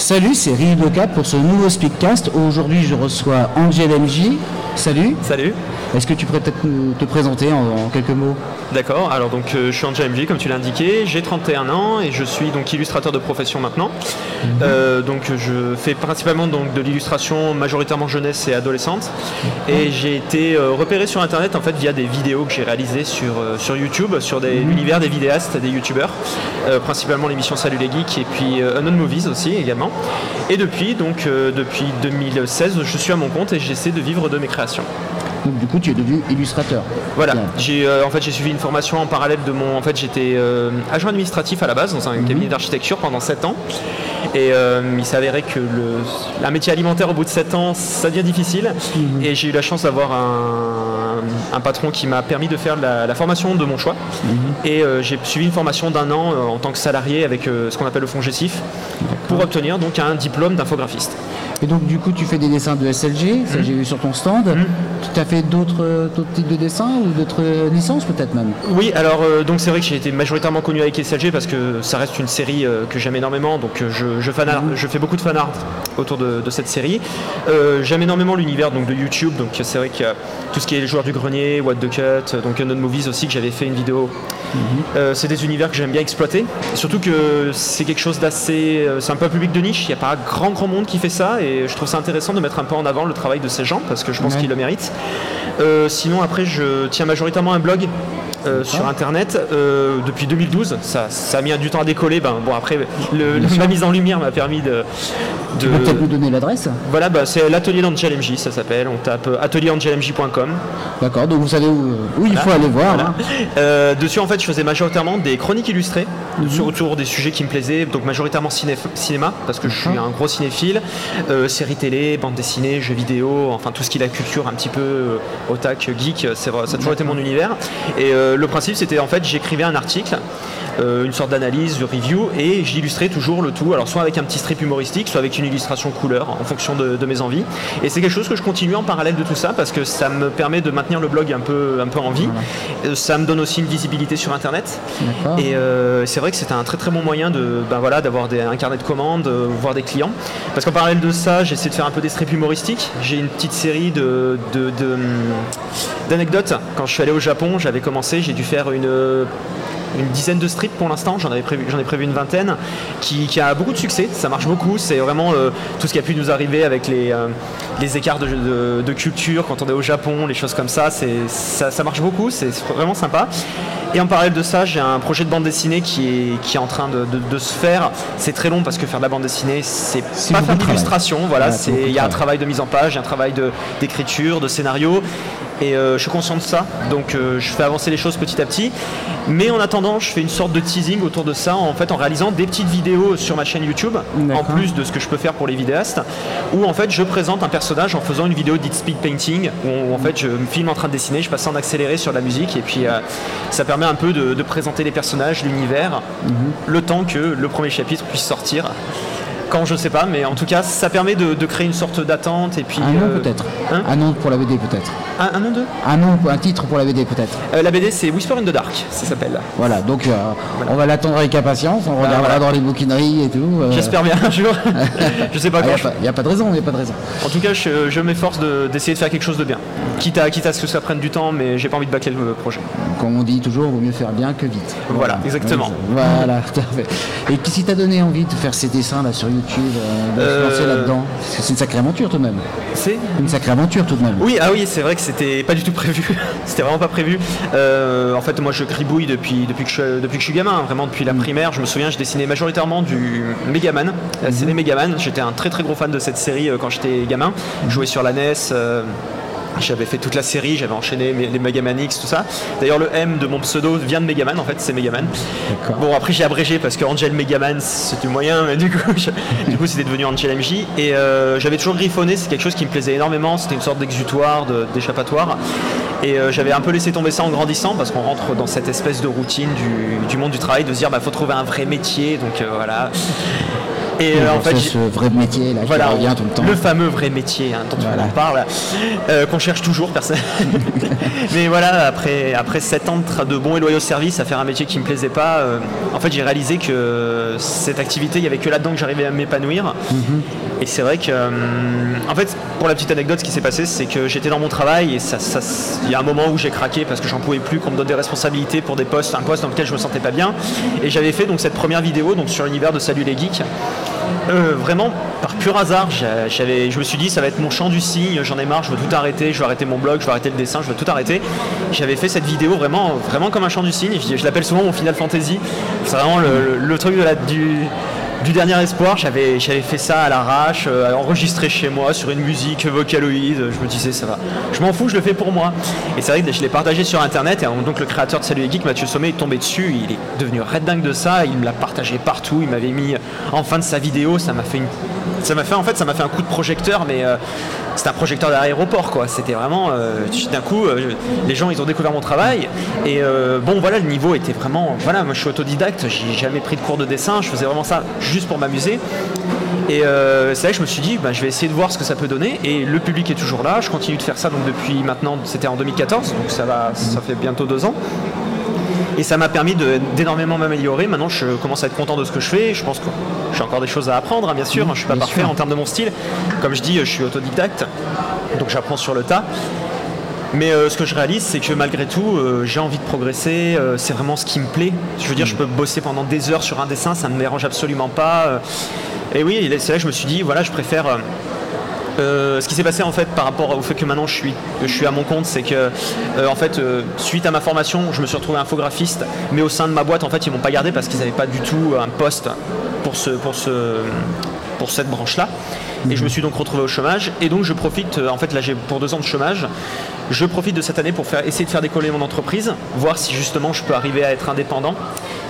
Salut, c'est Rive Cap pour ce nouveau Speakcast. Aujourd'hui, je reçois Angel MJ. Salut. Salut. Est-ce que tu pourrais peut-être te présenter en, quelques mots? D'accord, alors donc euh, je suis Angel MJ comme tu l'as indiqué, j'ai 31 ans et je suis donc illustrateur de profession maintenant. Mhm. Euh, donc je fais principalement donc de l'illustration majoritairement jeunesse et adolescente et j'ai été euh, repéré sur internet en fait via des vidéos que j'ai réalisées sur, sur YouTube, sur des, mhm. l'univers des vidéastes, des youtubeurs, principalement l'émission Salut les Geeks et puis Unknown Movies aussi également. Et depuis donc depuis 2016 je suis à mon compte et j'essaie de vivre de mes créations. Donc du coup, tu es devenu illustrateur. Voilà. J'ai euh, en fait j'ai suivi une formation en parallèle de mon. En fait, j'étais euh, agent administratif à la base dans un mhm. cabinet d'architecture pendant 7 ans. Et euh, il s'avérait que le, un métier alimentaire au bout de 7 ans, ça devient difficile. Mhm. Et j'ai eu la chance d'avoir un, patron qui m'a permis de faire la, formation de mon choix. Mhm. Et j'ai suivi une formation d'un an en tant que salarié avec ce qu'on appelle le fonds GESIF pour obtenir donc un diplôme d'infographiste. Et donc du coup tu fais des dessins de SLG, ça j'ai vu sur ton stand. Tu as fait d'autres types de dessins ou d'autres licences peut-être même? Oui, alors euh, donc c'est vrai que j'ai été majoritairement connu avec SLG parce que ça reste une série euh, que j'aime énormément, donc euh, je, je, je, fais beaucoup de fan art autour de, cette série. j'aime énormément l'univers donc de YouTube, donc c'est vrai que tout ce qui est les joueurs du grenier, What the Cut, donc Unknown Movies aussi que j'avais fait une vidéo. Mhm. c'est des univers que j'aime bien exploiter, surtout que c'est quelque chose d'assez, c'est un peu un public de niche. Il n'y a pas grand grand monde qui fait ça et je trouve ça intéressant de mettre un peu en avant le travail de ces gens parce que je pense qu'ils le méritent. Euh, sinon, après, je tiens majoritairement un blog euh, sur internet euh, depuis 2012. Ça, ça, a mis du temps à décoller. Ben, bon, après, le, la mise en lumière m'a permis de. Tu peux peut-être nous donner l'adresse Voilà, bah, c'est l'atelier d'Angel MJ, ça s'appelle. On tape atelierangelmj.com. D'accord, donc vous savez où, il faut aller voir. Hein. dessus, en fait, je faisais majoritairement des chroniques illustrées mhm. autour des sujets qui me plaisaient, donc majoritairement cinéma, parce que je suis un gros cinéphile, séries télé, bande dessinée, jeux vidéo, enfin tout ce qui est la culture un petit peu otak, geek, ça a toujours été mon univers. Et euh, le principe, c'était en fait, j'écrivais un article, euh, une sorte d'analyse, de review, et j'illustrais toujours le tout, alors soit avec un petit strip humoristique, soit avec une illustration couleur, en fonction de, mes envies. Et c'est quelque chose que je continue en parallèle de tout ça, parce que ça me permet de maintenir le blog un peu, un peu en vie. Euh, ça me donne aussi une visibilité sur Internet. Et c'est vrai que c'est un très très bon moyen de, ben voilà, d'avoir un carnet de commandes, voir des clients. Parce qu'en parallèle de ça, j'essaie de faire un peu des strips humoristiques. J'ai une petite série de, d'anecdotes. Quand je suis allé au Japon, j'avais commencé, j'ai dû faire une, une dizaine de strips pour l'instant, j'en avais prévu, j'en ai prévu une vingtaine, qui, a beaucoup de succès, ça marche beaucoup, c'est vraiment euh, tout ce qui a pu nous arriver avec les, euh, les écarts de, culture quand on est au Japon, les choses comme ça, c'est, ça, marche beaucoup, c'est vraiment sympa. Et en parallèle de ça, j'ai un projet de bande dessinée qui est, qui est en train de, se faire. C'est très long parce que faire de la bande dessinée, c'est pas faire d'illustration. Voilà, il y a un travail de mise en page, il y a un travail d'écriture, de scénario. Et euh, je suis conscient de ça, donc euh, je fais avancer les choses petit à petit. Mais en attendant, je fais une sorte de teasing autour de ça, en fait, en réalisant des petites vidéos sur ma chaîne YouTube, en plus de ce que je peux faire pour les vidéastes, où en fait je présente un personnage en faisant une vidéo dit speed painting, où, en fait je me filme en train de dessiner, je passe en accéléré sur la musique, et puis euh, ça permet un peu de, présenter les personnages, l'univers, mhm. le temps que le premier chapitre puisse sortir. Quand je sais pas, mais en tout cas, ça permet de, créer une sorte d'attente et puis. Un nom peut-être. Hein un nom pour la BD peut-être. Un, nom de? Un nom, un titre pour la BD peut-être. Euh, la BD c'est Whisper in the Dark, ça s'appelle. Voilà, donc euh, on va l'attendre avec impatience, on regardera dans les bouquineries et tout. Euh. J'espère bien un jour. je sais pas ah, quand. Il n'y a, pas de raison, il n'y a pas de raison. En tout cas, je, m'efforce d'essayer de, faire quelque chose de bien. Quitte à, quitte à ce que ça prenne du temps, mais j'ai pas envie de bâcler le projet. Comme on dit toujours, vaut mieux faire bien que vite. Voilà, exactement. Voilà, tout à fait. Et qui t'a donné envie de faire ces dessins là sur YouTube euh, là-dedans c'est une sacrée aventure tout de même. C'est Une sacrée aventure tout de même. Oui, ah oui, c'est vrai que c'était pas du tout prévu. c'était vraiment pas prévu. Euh, en fait, moi je gribouille depuis, depuis, que je, depuis que je suis gamin, hein, vraiment depuis la mm. primaire. Je me souviens, je dessinais majoritairement du Megaman, la série Megaman. J'étais un très très gros fan de cette série euh, quand j'étais gamin. Je jouais sur la NES. J'avais fait toute la série, j'avais enchaîné les Megaman X, tout ça. D'ailleurs, le M de mon pseudo vient de Megaman, en fait, c'est Megaman. Bon, après, j'ai abrégé parce que Angel Megaman, c'était moyen, mais du coup, du coup c'était devenu Angel MJ. Et euh, j'avais toujours griffonné, c'est quelque chose qui me plaisait énormément, c'était une sorte d'exutoire, d'échappatoire. Et euh, j'avais un peu laissé tomber ça en grandissant parce qu'on rentre dans cette espèce de routine du, monde du travail, de se dire, bah, faut trouver un vrai métier, donc euh, voilà. Et en fait, ce vrai métier là, voilà, qui revient tout le temps. Le fameux vrai métier hein, dont on parle, qu'on cherche toujours, personne. Mais voilà, après, après 7 ans de, bons et loyaux services à faire un métier qui me plaisait pas, en fait j'ai réalisé que cette activité, il n'y avait que là-dedans que j'arrivais à m'épanouir. Mhm. Et c'est vrai que, en fait, pour la petite anecdote, ce qui s'est passé, c'est que j'étais dans mon travail et ça, il y a un moment où j'ai craqué parce que j'en pouvais plus qu'on me donne des responsabilités pour des postes, un poste dans lequel je me sentais pas bien. Et j'avais fait donc cette première vidéo donc sur l'univers de Salut les geeks. Euh, vraiment par pur hasard, je me suis dit ça va être mon champ du signe, j'en ai marre, je veux tout arrêter, je veux arrêter mon blog, je veux arrêter le dessin, je veux tout arrêter. J'avais fait cette vidéo vraiment, vraiment comme un champ du signe, je, l'appelle souvent mon Final Fantasy. C'est vraiment le, truc de la, du, du dernier espoir, j'avais, fait ça à l'arrache, euh, enregistré chez moi sur une musique vocaloïde. Je me disais, ça va, je m'en fous, je le fais pour moi. Et c'est vrai que je l'ai partagé sur internet et donc le créateur de Salut les Geeks, Mathieu Sommet, est tombé dessus. Il est devenu red dingue de ça. Il me l'a partagé partout. Il m'avait mis en fin de sa vidéo. Ça m'a fait une, ça m'a fait en fait, ça m'a fait un coup de projecteur, mais euh, c'est un projecteur d'aéroport quoi. C'était vraiment euh, d'un coup euh, les gens ils ont découvert mon travail et bon voilà le niveau était vraiment voilà moi je suis autodidacte, j'ai jamais pris de cours de dessin, je faisais vraiment ça juste pour m'amuser. Et c'est là que je me suis dit bah, je vais essayer de voir ce que ça peut donner et le public est toujours là, je continue de faire ça donc depuis maintenant c'était en 2014 donc ça va ça fait bientôt deux ans. Et ça m'a permis d'énormément m'améliorer. Maintenant, je commence à être content de ce que je fais. Je pense que j'ai encore des choses à apprendre, hein, bien sûr. Je ne suis pas parfait en termes de mon style. Comme je dis, je suis autodidacte, donc j'apprends sur le tas. Mais euh, ce que je réalise, c'est que malgré tout, euh, j'ai envie de progresser. Euh, c'est vraiment ce qui me plaît. Je veux dire, je peux bosser pendant des heures sur un dessin, ça ne me dérange absolument pas. et oui, c'est là que je me suis dit, voilà, je préfère euh, ce qui s'est passé en fait par rapport au fait que maintenant je suis, je suis à mon compte, c'est que euh, en fait euh, suite à ma formation, je me suis retrouvé infographiste, mais au sein de ma boîte en fait ils m'ont pas gardé parce qu'ils n'avaient pas du tout un poste pour ce, pour ce, pour cette branche-là. Et je me suis donc retrouvé au chômage. Et donc je profite, en fait là j'ai pour deux ans de chômage, je profite de cette année pour faire, essayer de faire décoller mon entreprise, voir si justement je peux arriver à être indépendant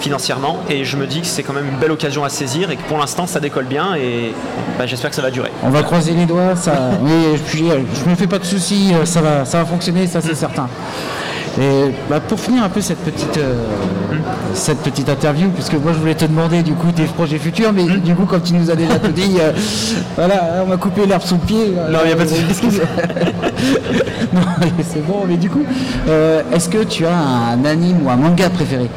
financièrement. Et je me dis que c'est quand même une belle occasion à saisir et que pour l'instant ça décolle bien et bah, j'espère que ça va durer. On va croiser les doigts, ça. Puis, euh, je me fais pas de soucis, euh, ça va, ça va fonctionner, ça c'est mm. certain. Et bah, pour finir un peu cette petite, euh, mm. cette petite interview, puisque moi je voulais te demander du coup tes projets futurs, mais mm. du coup comme tu nous as déjà tout dit, voilà, on m'a coupé l'herbe sous le pied. Non, il n'y a pas de souci. non, c'est bon, mais du coup, est-ce que tu as un anime ou un manga préféré?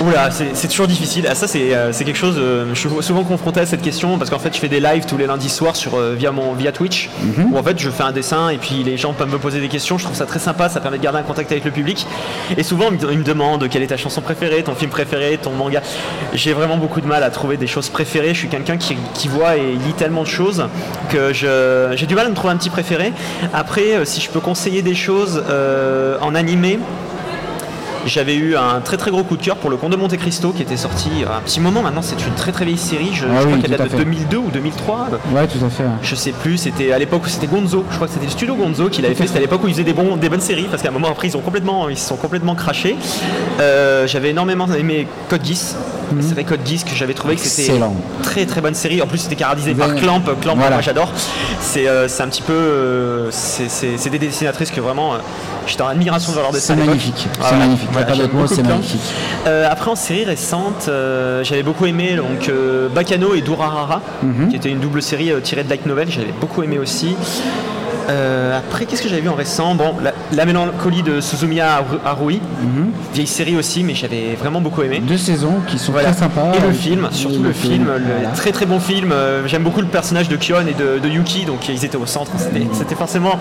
Oula, c'est toujours difficile. Ah, ça, euh, c'est quelque chose. Euh, je suis souvent confronté à cette question parce qu'en fait, je fais des lives tous les lundis soirs sur, euh, via, mon, via Twitch mhm. où en fait, je fais un dessin et puis les gens peuvent me poser des questions. Je trouve ça très sympa. Ça permet de garder un contact avec le public. Et souvent, ils me demandent quelle est ta chanson préférée, ton film préféré, ton manga. J'ai vraiment beaucoup de mal à trouver des choses préférées. Je suis quelqu'un qui, qui, voit et lit tellement de choses que j'ai du mal à me trouver un petit préféré. Après, si je peux conseiller des choses en animé, j'avais eu un très très gros coup de cœur pour le Comte de Monte Cristo qui était sorti un petit moment maintenant. C'est une très très vieille série. Je, ah crois qu'elle date de 2002 ou 2003. Ouais, tout à fait. Je sais plus. C'était à l'époque où c'était Gonzo. Je crois que c'était le studio Gonzo qui l'avait fait. C'était à l'époque où ils faisaient des, bons, des bonnes séries parce qu'à un moment après ils ont complètement ils se sont complètement crachés. Euh, j'avais énormément aimé Code 10. Mhm. C'est vrai Code 10 que j'avais trouvé que c'était très très bonne série. En plus c'était caradisé par Clamp. Clamp, moi j'adore. C'est euh, un petit peu euh, c'est des dessinatrices que vraiment j'étais en admiration de leur dessin. C'est magnifique. c'est magnifique c'est magnifique. Euh, après, en série récente, euh, j'avais beaucoup aimé donc, euh, Bakano et Durarara, mhm. qui était une double série tirée de light novel, j'avais beaucoup aimé aussi. Après, qu'est-ce que j'avais vu en récent? Bon, la, mélancolie de Suzumiya Harui, mhm. vieille série aussi, mais j'avais vraiment beaucoup aimé. Deux saisons qui sont très sympas. Et le film, surtout le, film, très très bon film. J'aime beaucoup le personnage de Kion et de, de Yuki, donc ils étaient au centre. C'était forcément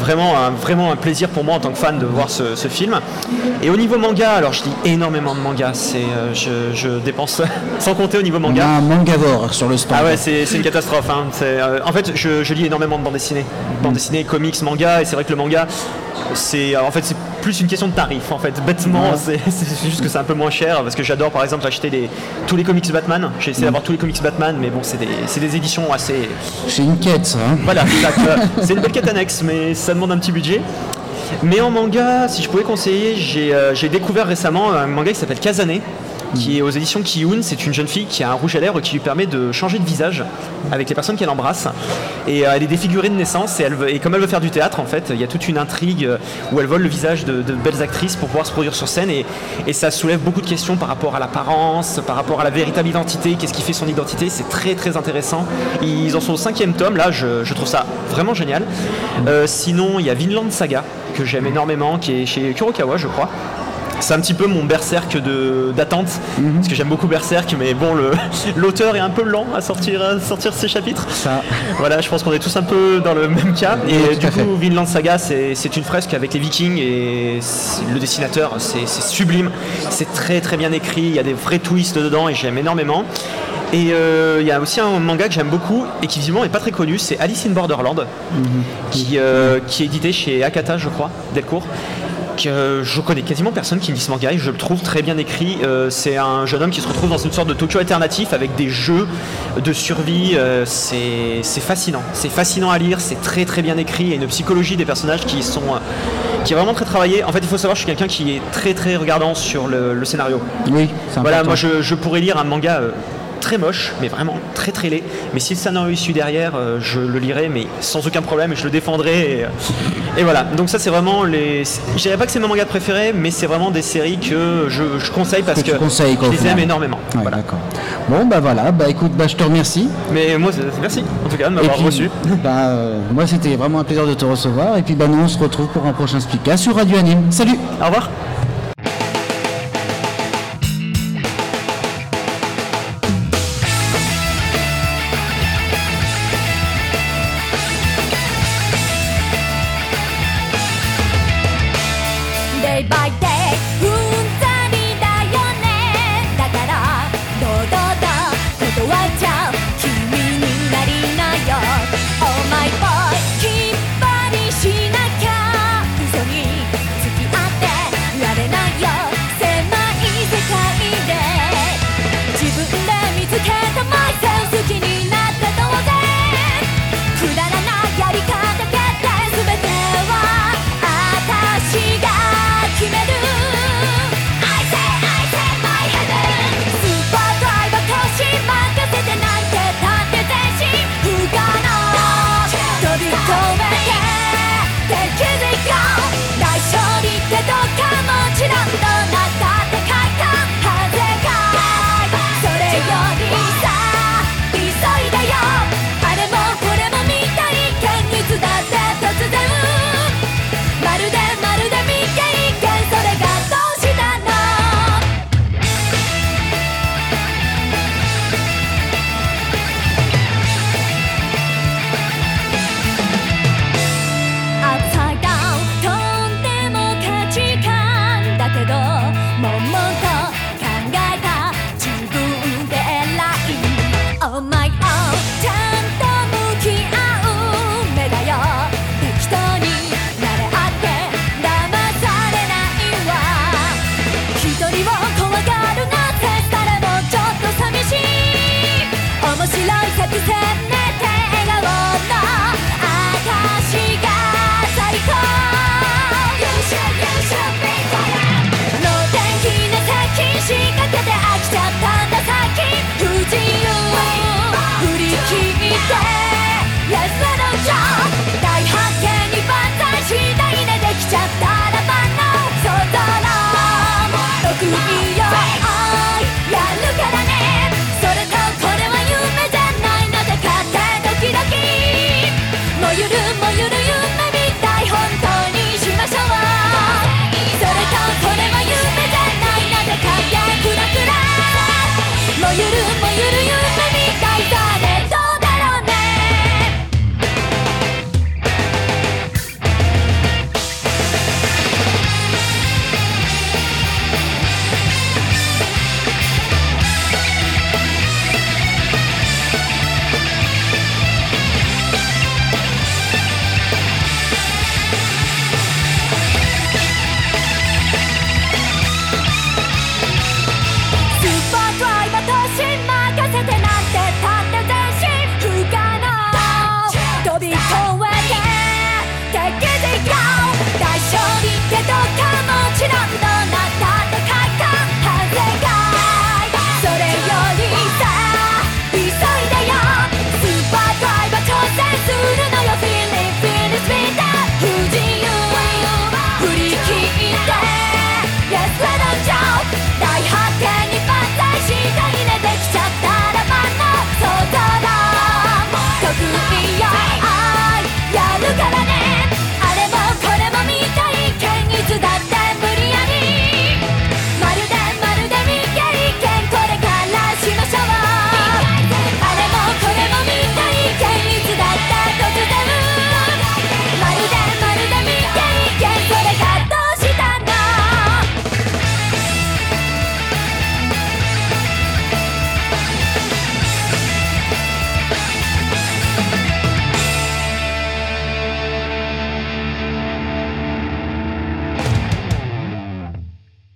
vraiment un, vraiment un plaisir pour moi en tant que fan de voir ce, film. Et au niveau manga, alors je lis énormément de manga, c'est, euh, je, dépense sans compter au niveau manga. Un mangavore sur le stand. Ah ouais, c'est, une catastrophe. Hein. Euh, en fait, je, lis énormément de bandes dessinées, bandes dessinées, comics, manga, et c'est vrai que le manga, c'est en fait c'est plus une question de tarif en fait. Bêtement c'est juste que c'est un peu moins cher parce que j'adore par exemple acheter tous les comics Batman. J'ai essayé d'avoir tous les comics Batman mais bon c'est des, des, éditions assez c'est une quête ça hein. voilà c'est une belle quête annexe mais ça demande un petit budget. Mais en manga si je pouvais conseiller j'ai euh, découvert récemment un manga qui s'appelle Kazane qui est aux éditions Kiyun. C'est une jeune fille qui a un rouge à lèvres qui lui permet de changer de visage avec les personnes qu'elle embrasse. Et euh, elle est défigurée de naissance et, comme elle veut faire du théâtre, en fait, il y a toute une intrigue euh, où elle vole le visage de, belles actrices pour pouvoir se produire sur scène et, ça soulève beaucoup de questions par rapport à l'apparence, par rapport à la véritable identité, qu'est-ce qui fait son identité. C'est très très intéressant. Ils en sont au cinquième tome, là, je, je trouve ça vraiment génial. Euh, sinon, il y a Vinland Saga que j'aime énormément, qui est chez Kurokawa, je crois. C'est un petit peu mon berserk d'attente, parce que j'aime beaucoup berserk, mais bon, l'auteur est un peu lent à sortir, à sortir ses chapitres. Ça. Voilà, je pense qu'on est tous un peu dans le même cas. Oui, Et du coup, Vinland Saga, c'est une fresque avec les Vikings et le dessinateur, c'est sublime. C'est très très bien écrit. Il y a des vrais twists dedans et j'aime énormément. Et euh, il y a aussi un manga que j'aime beaucoup et qui visiblement n'est pas très connu, c'est Alice in Borderland, qui, euh, qui est édité chez Akata, je crois, Delcourt. Que je connais quasiment personne qui lit ce manga et je le trouve très bien écrit. Euh, c'est un jeune homme qui se retrouve dans une sorte de Tokyo alternatif avec des jeux de survie. Euh, c'est fascinant. C'est fascinant à lire, c'est très très bien écrit. Il y a une psychologie des personnages qui sont euh, qui est vraiment très travaillée. En fait, il faut savoir, je suis quelqu'un qui est très très regardant sur le, le scénario. Oui, c'est Voilà, important. moi je, je pourrais lire un manga euh, très moche, mais vraiment très très laid. Mais si scénario est issu derrière, euh, je le lirai, mais sans aucun problème, et je le défendrai. Et, euh, et voilà, donc ça c'est vraiment les. Je dirais pas que c'est mes mangas préférés, mais c'est vraiment des séries que je, je conseille parce Que je les aime énormément. Ouais, Voilà. d'accord. Bon, bah voilà, bah écoute, bah je te remercie. Mais moi, c'est- merci en tout cas de m'avoir reçu. Bah, euh, moi, c'était vraiment un plaisir de te recevoir. Et puis, bah, nous, on se retrouve pour un prochain Spica sur Radio Anime. Salut Au revoir.